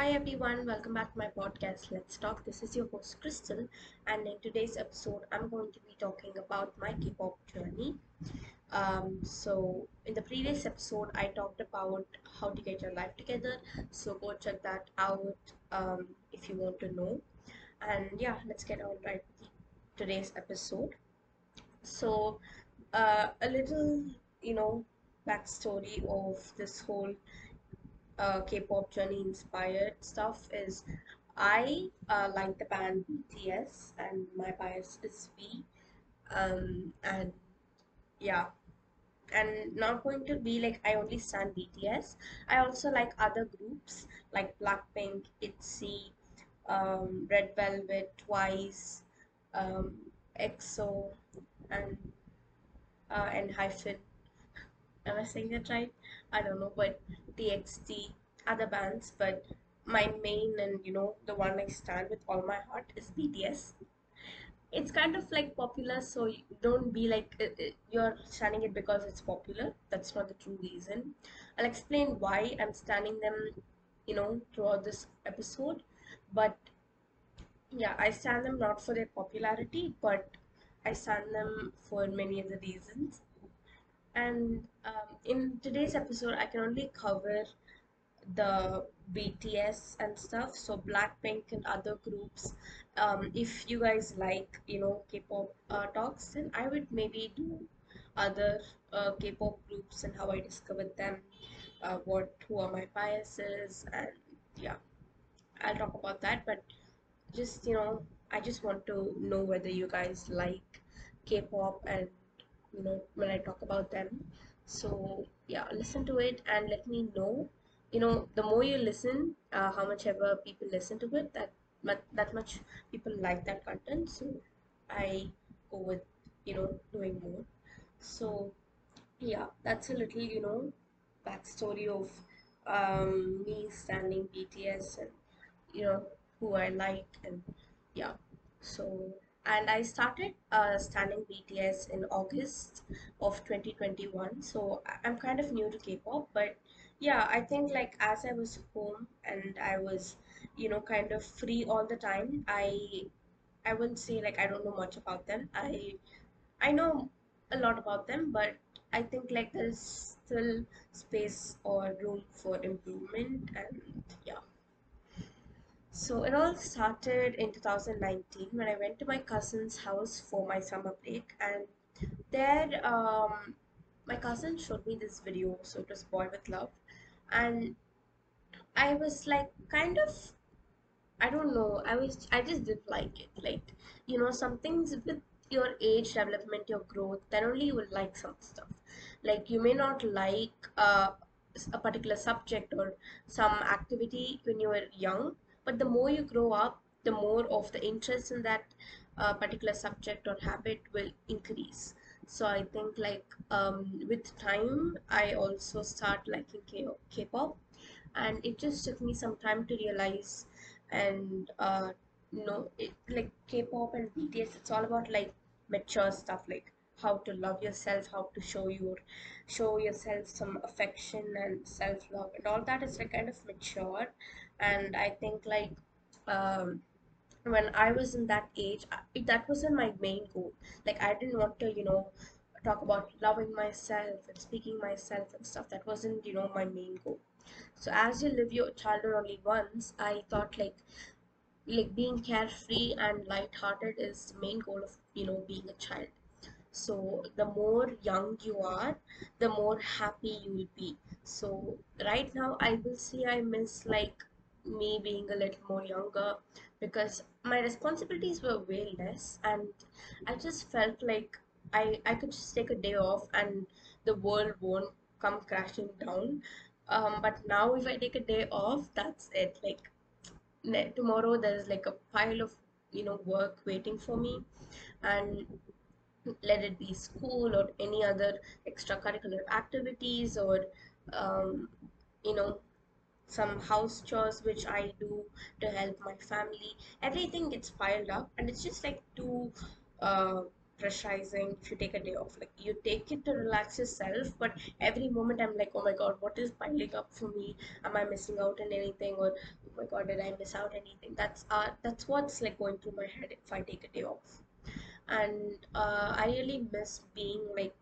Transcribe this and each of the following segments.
Hi everyone, welcome back to my podcast. Let's talk. This is your host Crystal, and in today's episode, I'm going to be talking about my K-pop journey. Um, so in the previous episode, I talked about how to get your life together. So go check that out um, if you want to know. And yeah, let's get on right with today's episode. So uh, a little, you know, backstory of this whole uh, K-pop journey inspired stuff is I uh, like the band BTS and my bias is V. Um, and yeah, and not going to be like I only stand BTS. I also like other groups like Blackpink, ITZY, um, Red Velvet, Twice, um, EXO, and uh, ENHYPEN. Am I saying that right? I don't know, but TXT, other bands, but my main and you know the one I stand with all my heart is BTS. It's kind of like popular, so don't be like uh, uh, you're standing it because it's popular. That's not the true reason. I'll explain why I'm standing them, you know, throughout this episode. But yeah, I stand them not for their popularity, but I stand them for many other reasons. And um, in today's episode, I can only cover the BTS and stuff, so Blackpink and other groups. Um, if you guys like, you know, K-pop uh, talks, then I would maybe do other uh, K-pop groups and how I discovered them, uh, what who are my biases, and yeah, I'll talk about that. But just you know, I just want to know whether you guys like K-pop and you know when I talk about them. So yeah, listen to it and let me know. You know, the more you listen, uh, how much ever people listen to it, that that much people like that content. So I go with you know doing more. So yeah, that's a little you know backstory of um, me standing BTS and you know who I like and yeah so and I started uh, standing BTS in August of 2021 so I'm kind of new to K-pop but yeah I think like as I was home and I was you know kind of free all the time I I wouldn't say like I don't know much about them. I I know a lot about them but I think like there's still space or room for improvement and yeah so it all started in 2019 when I went to my cousin's house for my summer break, and there, um, my cousin showed me this video. So it was Boy with Luv, and I was like, kind of, I don't know, I was, I just didn't like it. Like, you know, some things with your age development, your growth, then only you will like some stuff. Like, you may not like uh, a particular subject or some activity when you were young, but the more you grow up, the more of the interest in that uh, particular subject or habit will increase. So I think like um, with time, I also start liking K-pop and it just took me some time to realize and uh know it like k-pop and bts it's all about like mature stuff like how to love yourself how to show your show yourself some affection and self-love and all that is like kind of mature and i think like um when I was in that age, I, that wasn't my main goal. Like I didn't want to, you know, talk about loving myself and speaking myself and stuff. That wasn't, you know, my main goal. So as you live your childhood only once, I thought like like being carefree and light-hearted is the main goal of, you know, being a child. So the more young you are, the more happy you will be. So right now, I will say I miss like me being a little more younger because my responsibilities were way less, and I just felt like I I could just take a day off and the world won't come crashing down. Um, but now if I take a day off, that's it. Like tomorrow there's like a pile of you know work waiting for me and let it be school or any other extracurricular activities or um, you know some house chores which I do to help my family. Everything gets piled up, and it's just like too uh, pressurizing if you take a day off. Like you take it to relax yourself but every moment i'm like oh my god what is piling up for me? Am i missing out on anything? Or oh my god did i miss out anything? That's uh that's what's like going through my head if i take a day off. And uh, i really miss being like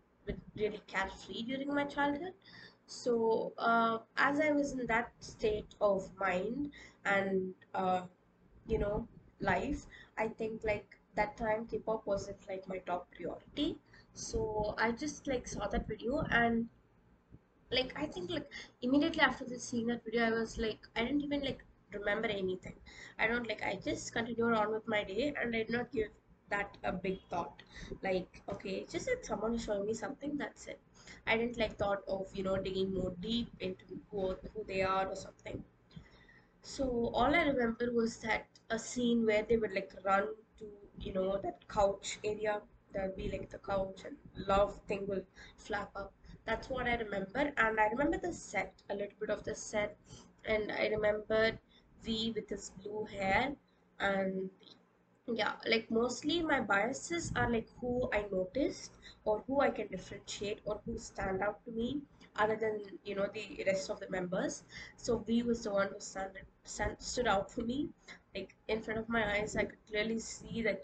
really carefree during my childhood so uh, as i was in that state of mind and uh, you know life i think like that time k-pop wasn't like my top priority. So i just like saw that video and like i think like immediately after this seeing that video i was like i didn't even like remember anything. I don't like i just continued on with my day and i did not give that a big thought. Like okay just that someone showing me something that's it i didn't like thought of you know digging more deep into who, who they are or something so all I remember was that a scene where they would like run to, you know, that couch area. There'll be like the couch and love thing will flap up. That's what I remember. And I remember the set, a little bit of the set. And I remember V with his blue hair and yeah like mostly my biases are like who i noticed or who i can differentiate or who stand out to me other than you know the rest of the members. So v was the one who stand, stand, stood out for me. Like in front of my eyes i could clearly see that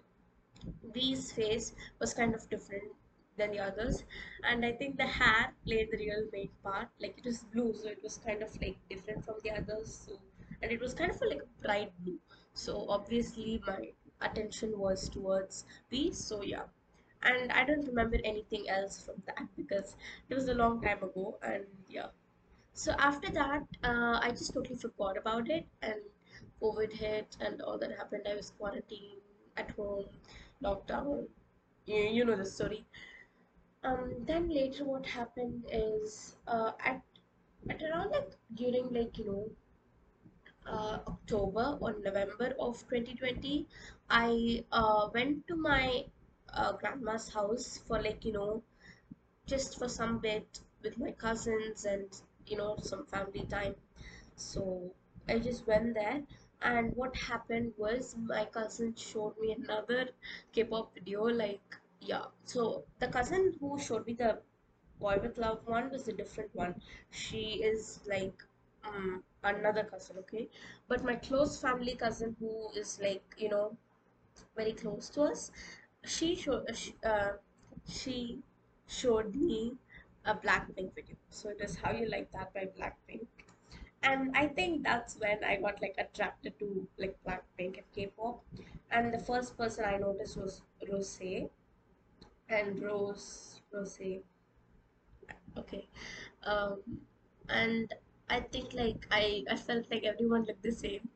v's face was kind of different than the others. And i think the hair played the real main part. Like it was blue so it was kind of like different from the others. So and it was kind of like a bright blue. So obviously my attention was towards these so yeah. And i don't remember anything else from that because it was a long time ago and yeah. So after that uh, i just totally forgot about it and covid hit and all that happened. I was quarantined at home lockdown you, you know the story. Um then later what happened is uh, at at around like during like you know uh, October or November of 2020, I uh, went to my uh, grandma's house for like, you know, just for some bit with my cousins and, you know, some family time. So I just went there. And what happened was my cousin showed me another K-pop video. Like, yeah. So the cousin who showed me the Boy with Luv one was a different one. She is like um, another cousin, okay? But my close family cousin, who is like, you know, very close to us, she showed, uh, she showed me a Blackpink video. So it is How You Like That by Blackpink. And I think that's when I got like attracted to like Blackpink and K-pop. And the first person I noticed was Rose and Rose, Rose okay um and i think like i i felt like everyone looked the same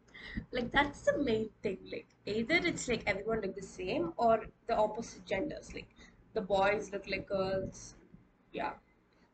like that's the main thing. Like either it's like everyone look the same or the opposite genders. Like the boys look like girls. Yeah.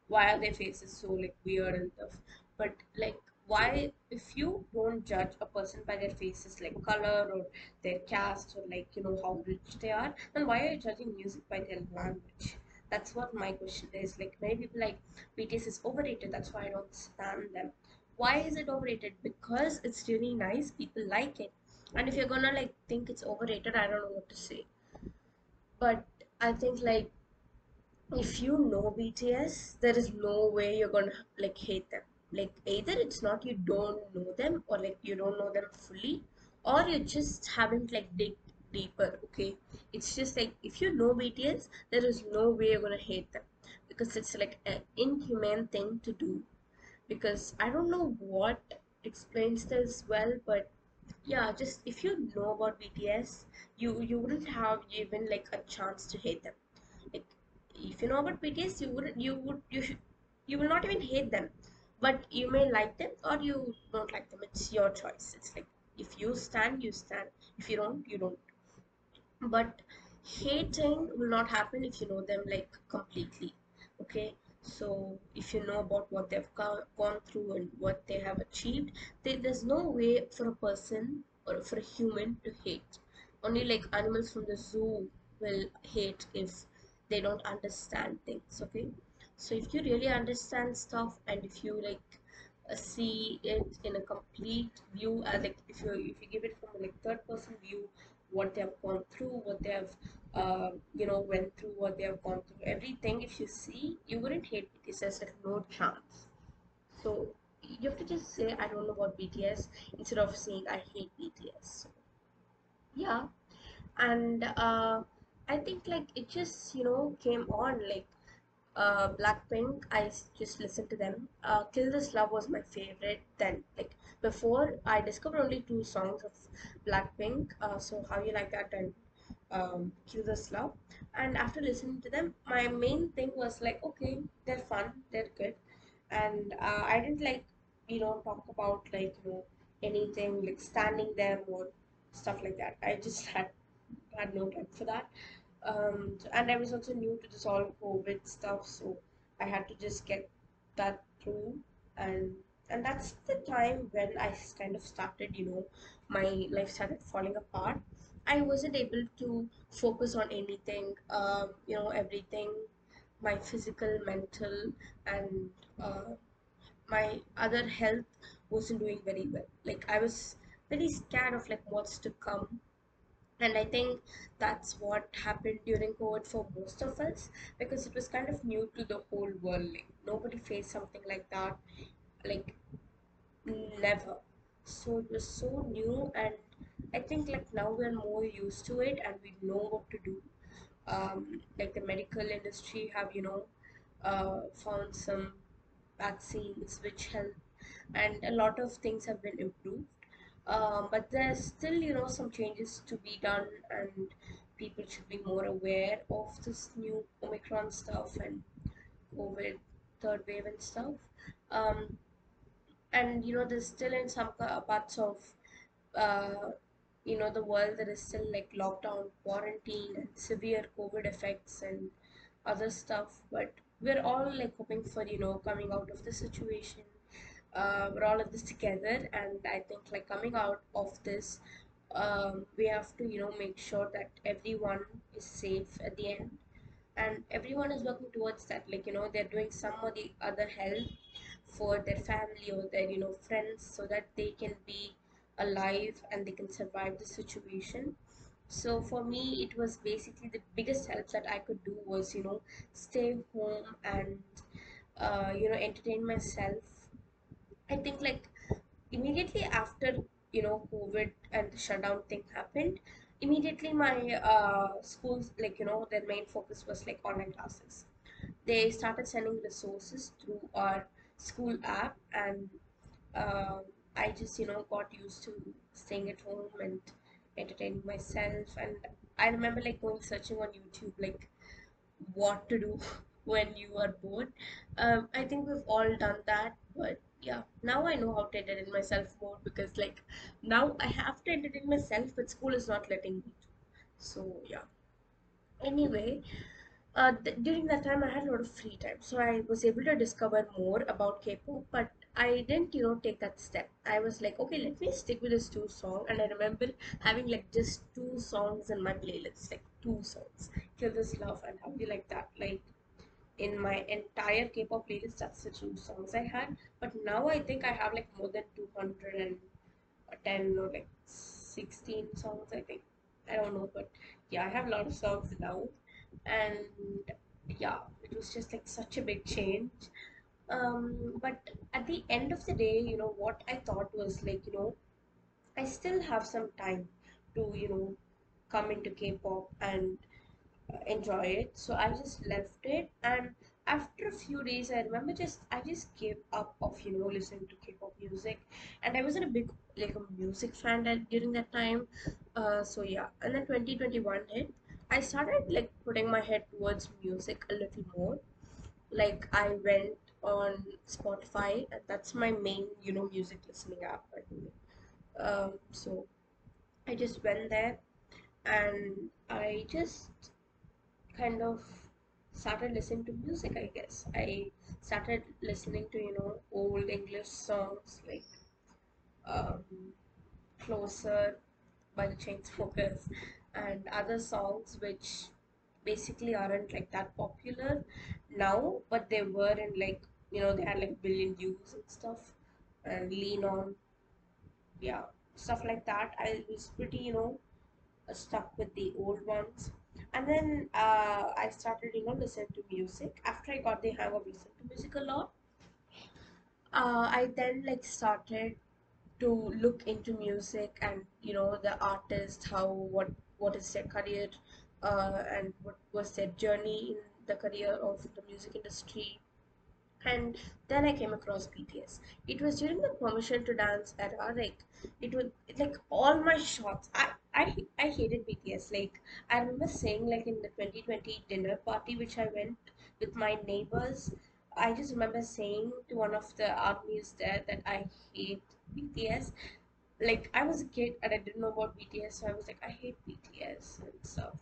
Why are their faces so like weird and stuff? But like why if you don't judge a person by their faces like color or their caste or like you know how rich they are then why are you judging music by their language? That's what my question is. Like many people like bts is overrated. That's why i don't stand them why is it overrated because it's really nice people like it and if you're gonna like think it's overrated i don't know what to say but i think like if you know BTS, there is no way you're gonna like hate them. Like either it's not you don't know them or like you don't know them fully, or you just haven't like dig deeper. Okay, it's just like if you know BTS, there is no way you're gonna hate them because it's like an inhumane thing to do. Because I don't know what explains this well, but yeah, just if you know about BTS, you you wouldn't have even like a chance to hate them like if you know about BTS, you wouldn't, you would, you should, you will not even hate them, but you may like them or you don't like them. It's your choice. It's like if you stand, you stand. If you don't, you don't. But hating will not happen if you know them like completely. Okay. So if you know about what they've gone through and what they have achieved, there, there's no way for a person or for a human to hate. Only like animals from the zoo will hate if they don't understand things okay so if you really understand stuff and if you like uh, see it in a complete view uh, like if you if you give it from a like third person view what they have gone through what they have uh, you know, went through what they have gone through. Everything, if you see, you wouldn't hate BTS. There's like no chance. So you have to just say I don't know about BTS instead of saying I hate BTS. So, yeah, and uh, I think like it just you know came on like uh, Blackpink. I just listened to them. Uh, Kill This Love was my favorite. Then like before I discovered only two songs of Blackpink. Uh, so How You Like That and um, This Love. And after listening to them, my main thing was like, okay, they're fun, they're good, and uh, I didn't like you know talk about like you know anything like standing them or stuff like that. I just had had no time for that. Um, and I was also new to this all COVID stuff, so I had to just get that through. And and that's the time when I kind of started, you know, my life started falling apart. I wasn't able to focus on anything, um, you know, everything, my physical, mental, and uh, my other health wasn't doing very well. Like I was very scared of like what's to come and I think that's what happened during COVID for most of us because it was kind of new to the whole world. Like nobody faced something like that, like never. So it was so new, and I think like now we're more used to it and we know what to do. Um, like the medical industry have you know uh, found some vaccines which help and a lot of things have been improved um, but there's still you know some changes to be done and people should be more aware of this new omicron stuff and covid third wave and stuff um, and you know there's still in some pa- parts of uh, you know the world there is still like lockdown quarantine and severe covid effects and other stuff. But we're all like hoping for you know coming out of the situation uh, we're all of this together. And i think like coming out of this um, we have to you know make sure that everyone is safe at the end. And everyone is working towards that. Like you know they're doing some or the other help for their family or their you know friends so that they can be alive and they can survive the situation. So for me it was basically the biggest help that i could do was you know stay home and uh, you know entertain myself. I think like immediately after you know covid and the shutdown thing happened immediately my uh, schools like you know their main focus was like online classes. They started sending resources through our school app and um, i just you know got used to staying at home and entertaining myself and i remember like going searching on youtube like what to do when you are bored. Um, I think we've all done that, but yeah, now I know how to entertain myself more because like now I have to entertain myself, but school is not letting me to. So yeah. Anyway, uh, th- during that time I had a lot of free time, so I was able to discover more about K-pop, but I didn't, you know, take that step. I was like, okay, let me stick with this two song, and I remember having like just two songs in my playlist, like two songs, "Kill This Love" and "How You Like That." Like in my entire K-pop playlist, that's the two songs I had. But now I think I have like more than 210 or like 16 songs, I think. I don't know, but yeah, I have a lot of songs now. And yeah, it was just like such a big change. Um, but at the end of the day, you know, what I thought was like, you know, I still have some time to, you know, come into K-pop and enjoy it. So I just left it, and after a few days, I remember just I just gave up of you know listening to K-pop music, and I wasn't a big like a music fan that during that time. Uh, so yeah, and then 2021 hit. I started like putting my head towards music a little more. Like I went on Spotify, that's my main you know music listening app. the way. Um, so I just went there and I just kind of started listening to music, I guess. I started listening to, you know, old English songs like um, Closer by the Chainsmokers and other songs which basically aren't like that popular now, but they were in like, you know, they had like billion views and stuff and Lean On, yeah, stuff like that. I was pretty, you know, stuck with the old ones. And then uh, I started, you know, listen to music. After I got the hang of listening to music a lot, uh, I then like started to look into music and you know the artist, how what what is their career, uh, and what was their journey in the career of the music industry and then I came across BTS. It was during the permission to dance era. Like it was like all my shorts. I I I hated BTS. Like I remember saying like in the 2020 dinner party which I went with my neighbors. I just remember saying to one of the armies there that I hate BTS. Like I was a kid and I didn't know about BTS, so I was like I hate BTS and stuff.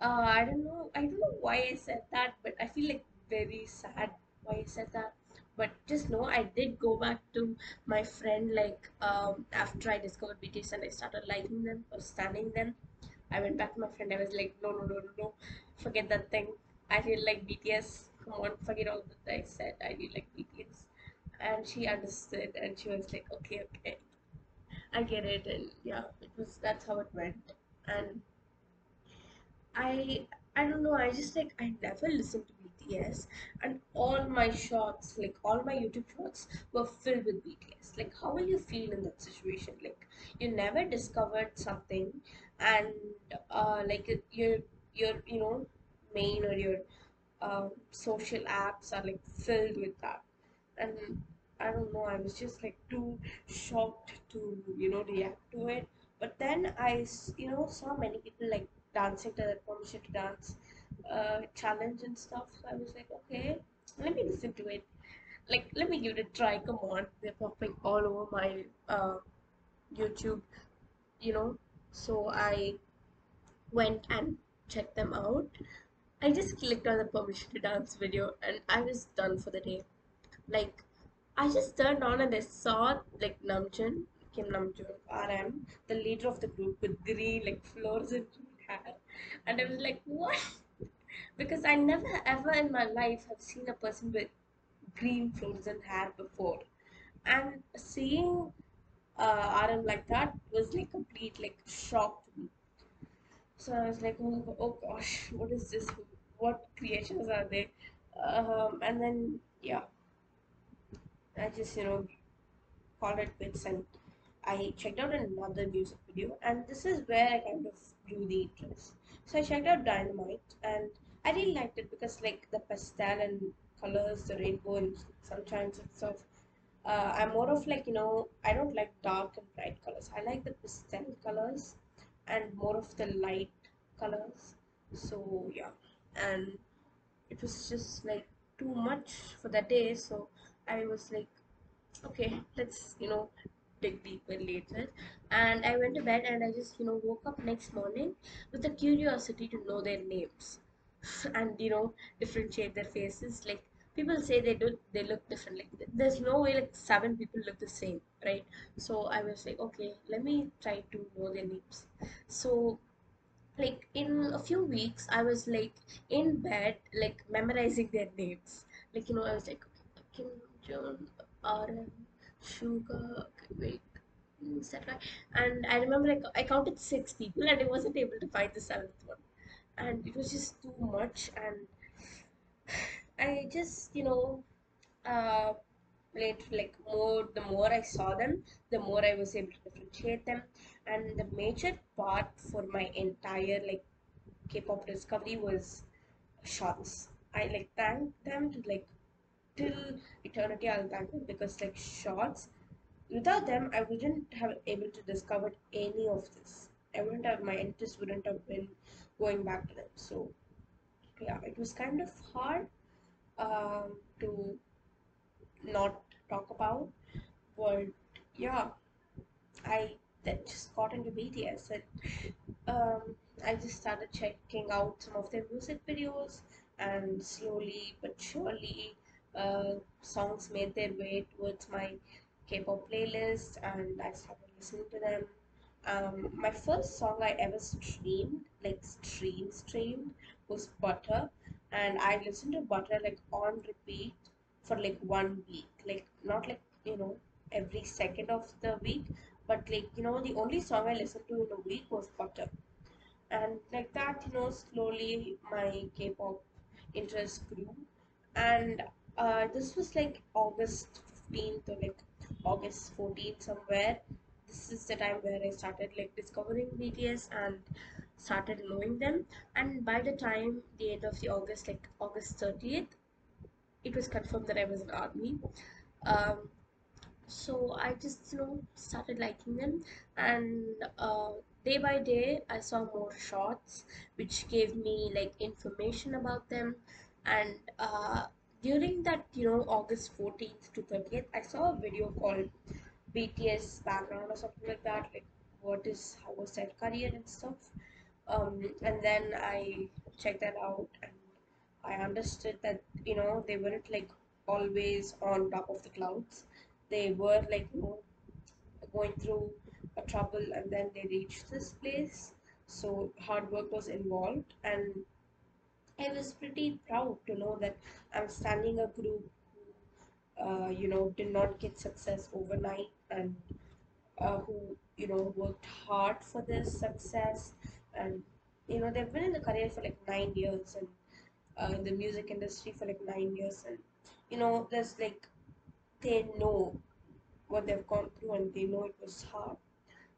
Uh, I don't know. I don't know why I said that, but I feel like very sad why I said that. But just know I did go back to my friend like um, after I discovered BTS and I started liking them or standing them. I went back to my friend. I was like, no, no, no, no, no, forget that thing. I feel like BTS. Come on, forget all that I said. I feel like BTS. And she understood and she was like, okay, okay, I get it. And yeah, it was that's how it went. And I I don't know. I just like I never listened to BTS, and all my shorts, like all my YouTube shorts, were filled with BTS. Like, how will you feel in that situation? Like, you never discovered something, and uh, like your your you know main or your um, social apps are like filled with that, and I don't know. I was just like too shocked to you know react to it. But then I, you know saw many people like dancing to that permission to dance uh, challenge and stuff. So I was like, okay, let me listen to it. Like, let me give it a try. Come on, they're popping all over my uh, YouTube, you know. So I went and checked them out. I just clicked on the permission to dance video and I was done for the day. Like, I just turned on and I saw like Namjoon, Kim Namjoon, RM, the leader of the group with green, like fluorescent hair. And I was like, what? because I never ever in my life have seen a person with green fluorescent hair before. And seeing uh, RM like that was like complete like shock to me. So I was like, oh, oh gosh, what is this? What creations are they? Um, and then yeah, I just you know called it quits and I checked out another music video, and this is where I kind of grew the interest. So I checked out Dynamite, and I really liked it because like the pastel and colors, the rainbow and sunshine and stuff. Uh, I'm more of like you know I don't like dark and bright colors. I like the pastel colors and more of the light colors. So yeah, and it was just like too much for that day. So I was like okay let's you know dig deeper later. And i went to bed and i just you know woke up next morning with a curiosity to know their names and you know differentiate their faces. Like people say they do they look different. Like there's no way like seven people look the same right? So i was like okay let me try to know their names. So like in a few weeks i was like in bed like memorizing their names. Like you know i was like okay, jong rm Suga wait is right and i remember like i counted six people and i wasn't able to find the seventh one and it was just too much and i just you know uh played like more the more I saw them, the more I was able to differentiate them. And the major part for my entire like K-pop discovery was shorts. I like thank them to like till eternity I'll thank them because like shorts without them I wouldn't have able to discover any of this. I wouldn't have my interest wouldn't have been going back to them. So yeah, it was kind of hard um, to not talk about, but yeah, I that just got into BTS and um, I just started checking out some of their music videos, and slowly but surely, uh, songs made their way towards my K-pop playlist, and I started listening to them. Um, my first song I ever streamed, like stream streamed, was Butter, and I listened to Butter like on repeat for like one week, like not like you know every second of the week, but like you know the only song I listened to in a week was Butter. And like that you know slowly my k-pop interest grew. And uh, this was like august 15th or like august 14th somewhere. This is the time where i started like discovering bts and started knowing them. And by the time the end of the august like august 30th it was confirmed that i was in army. Um, so I just you know started liking them. And uh, day by day I saw more shorts which gave me like information about them. And uh, during that you know August 14th to 30th I saw a video called BTS background or something like that like what is how was their career and stuff. Um, and then I checked that out and I understood that you know they weren't like always on top of the clouds. They were like you know going through a trouble and then they reached this place. So hard work was involved and i was pretty proud to know that i'm standing a group who uh, you know did not get success overnight and uh, who you know worked hard for this success and you know they've been in the career for like nine years and uh, in the music industry for like nine years and you know there's like they know what they've gone through and they know it was hard.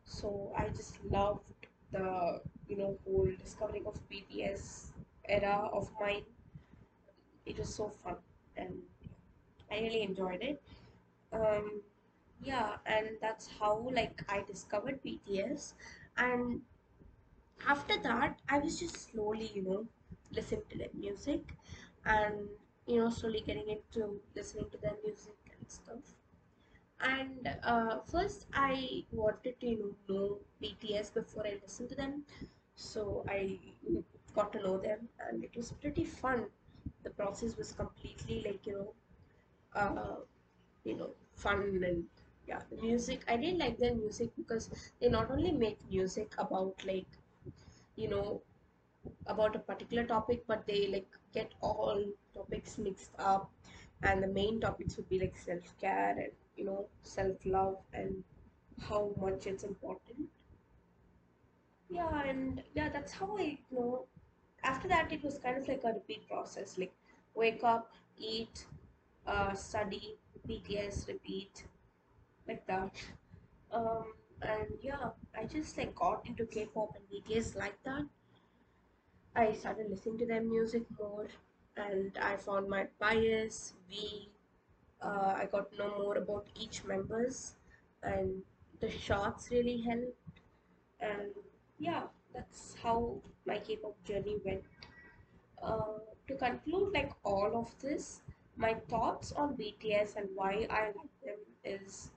So i just loved the you know whole discovering of bts era of mine. It was so fun and i really enjoyed it. Um yeah and that's how like i discovered bts and after that i was just slowly you know listening to their music and you know slowly getting into listening to their music and stuff. And uh, first i wanted to you know, know bts before i listened to them. So i got to know them and it was pretty fun. The process was completely like you know uh, you know fun and yeah the music i really like their music because they not only make music about like you know about a particular topic but they like get all topics mixed up and the main topics would be like self-care and you know self-love and how much it's important. Yeah and yeah that's how i you know after that it was kind of like a repeat process like wake up eat uh, study bts repeat like that um and yeah i just like got into k-pop and bts like that I started listening to their music more and I found my bias. We uh, I got to know more about each members and the shorts really helped and yeah that's how my K-pop journey went. Uh, to conclude like all of this, my thoughts on BTS and why I like them is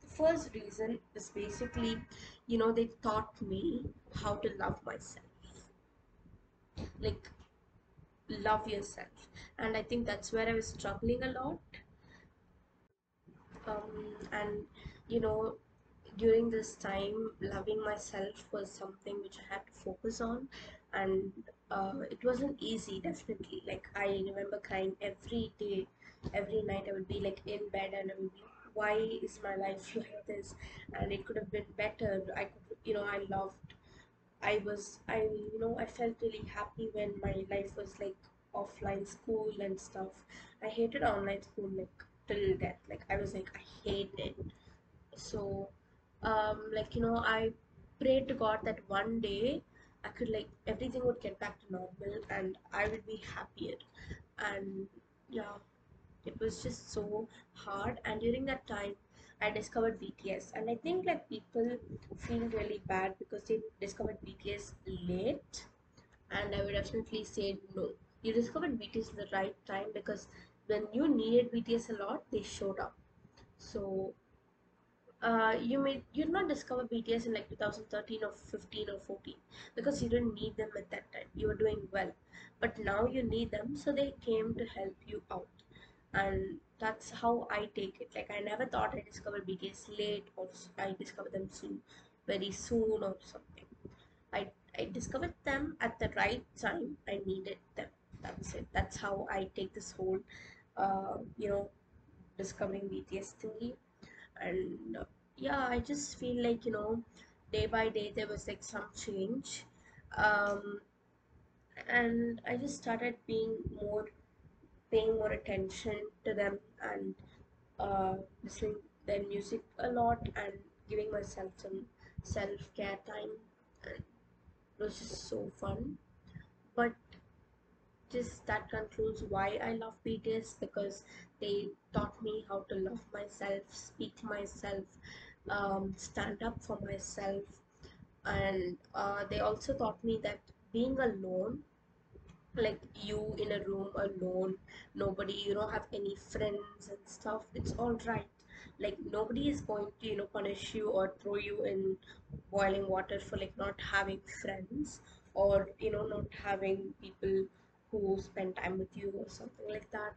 the first reason is basically you know they taught me how to love myself. Like love yourself. And i think that's where i was struggling a lot. Um, and you know during this time loving myself was something which i had to focus on and uh, it wasn't easy definitely like i remember crying every day every night i would be like in bed and i would be why is my life like this and it could have been better i could you know i loved I was I you know I felt really happy when my life was like offline school and stuff. I hated online school like till death. Like I was like I hate it. So um like you know I prayed to God that one day I could like everything would get back to normal and I would be happier. And yeah, it was just so hard. And during that time i discovered bts and i think like people feel really bad because they discovered bts late. And i would definitely say no. You discovered bts at the right time because when you needed bts a lot they showed up. So uh, you may you did not discover BTS in like 2013 or 15 or 14 because you didn't need them at that time. You were doing well, but now you need them, so they came to help you out, and that's how I take it. Like I never thought I discovered BTS late or I discovered them soon, very soon or something. I I discovered them at the right time. I needed them. That's it. That's how I take this whole, uh, you know, discovering BTS thingy and uh, yeah i just feel like you know day by day there was like some change. Um, and I just started being more paying more attention to them and uh, listening their music a lot and giving myself some self-care time. And it was just so fun. But just that concludes why I love BTS because they taught me how to love myself, speak myself, um, stand up for myself, and uh, they also taught me that being alone like you in a room alone nobody you don't have any friends and stuff it's all right. Like nobody is going to you know punish you or throw you in boiling water for like not having friends or you know not having people who spend time with you or something like that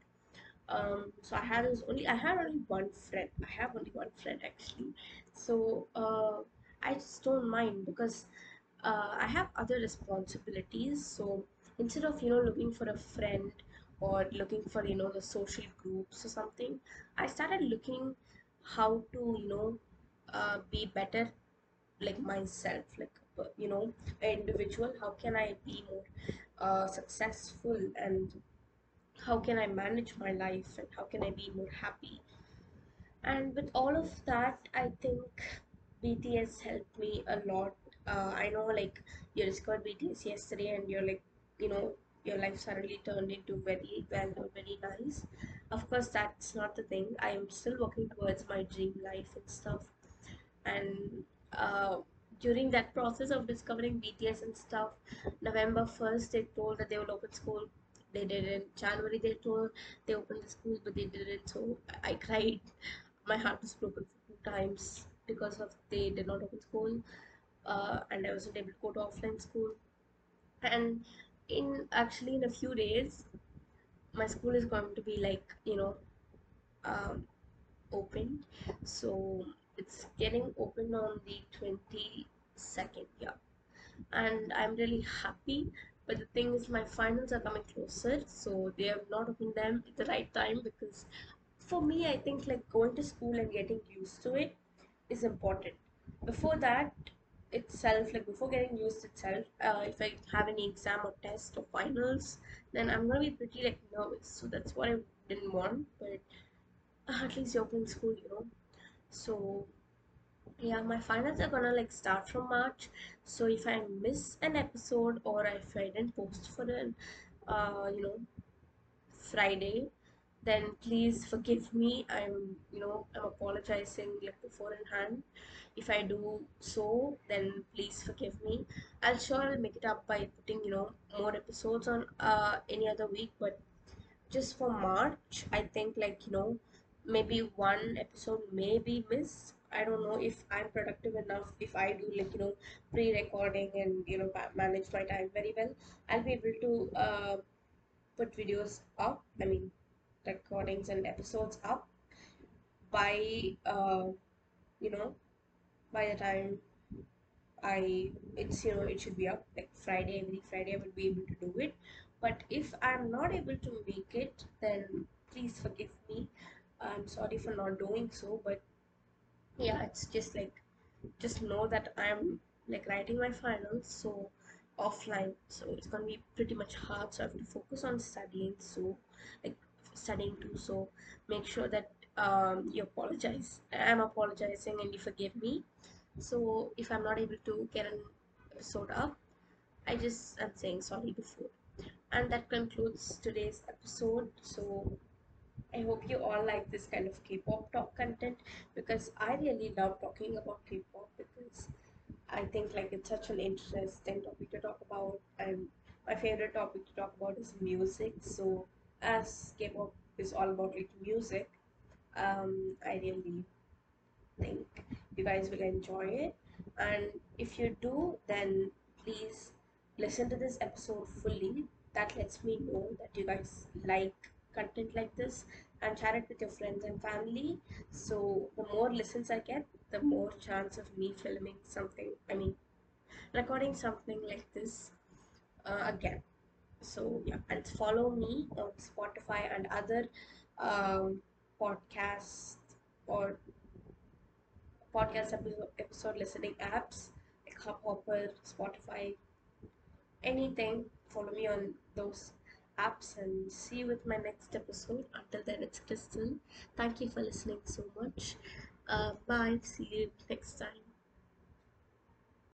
um so i had this only i had only one friend i have only one friend actually so uh i just don't mind because uh, I have other responsibilities. So instead of you know looking for a friend or looking for you know the social groups or something, I started looking how to you know uh, be better like myself, like you know an individual. How can I be more uh, successful and how can I manage my life and how can I be more happy? And with all of that i think bts helped me a lot. Uh, i know like you discovered bts yesterday and you're like you know your life suddenly turned into very well or very nice. Of course that's not the thing. I am still working towards my dream life and stuff. And uh, during that process of discovering bts and stuff november 1st they told that they will open school they didn't january they told they opened the school but they didn't so i cried my heart was broken for two times because of they did not open school uh, and I wasn't able to go to offline school. And in actually in a few days, my school is going to be like you know um, opened. So it's getting open on the 22nd, yeah. And I'm really happy. But the thing is, my finals are coming closer, so they have not opened them at the right time because for me, I think like going to school and getting used to it is important. Before that itself, like before getting used itself, uh, if I have any exam or test or finals, then I'm gonna be pretty like nervous. So that's what I didn't want. But at least you're opening school, you know. So yeah, my finals are gonna like start from March. So if I miss an episode or if I didn't post for an, uh, you know, Friday, then please forgive me. I'm, you know, I'm apologizing like beforehand. If I do so, then please forgive me. I'll sure I'll make it up by putting, you know, more episodes on uh any other week. But just for March, I think like, you know, maybe one episode may be missed. I don't know if I'm productive enough. If I do like, you know, pre-recording and, you know, manage my time very well, I'll be able to uh put videos up. I mean recordings and episodes up by uh, you know by the time I it's you know it should be up like Friday every Friday I will be able to do it but if I'm not able to make it then please forgive me I'm sorry for not doing so but yeah it's just like just know that I'm like writing my finals so offline so it's gonna be pretty much hard so I have to focus on studying so like studying too so make sure that um, you apologize I'm apologizing and you forgive me. So if I'm not able to get an episode up I just am saying sorry before. And that concludes today's episode so I hope you all like this kind of K-pop talk content because I really love talking about K-pop because I think like it's such an interesting topic to talk about and my favorite topic to talk about is music. So as K-pop is all about like music, um, I really think you guys will enjoy it. And if you do, then please listen to this episode fully. That lets me know that you guys like content like this and share it with your friends and family. So the more listens I get, the more chance of me filming something. I mean, recording something like this uh, again. So yeah, and follow me on Spotify and other um, or podcast episode, listening apps like Hubhopper, Spotify, anything, follow me on those apps and see you with my next episode. Until then, it's Crystal. Thank you for listening so much. Uh, bye. See you next time.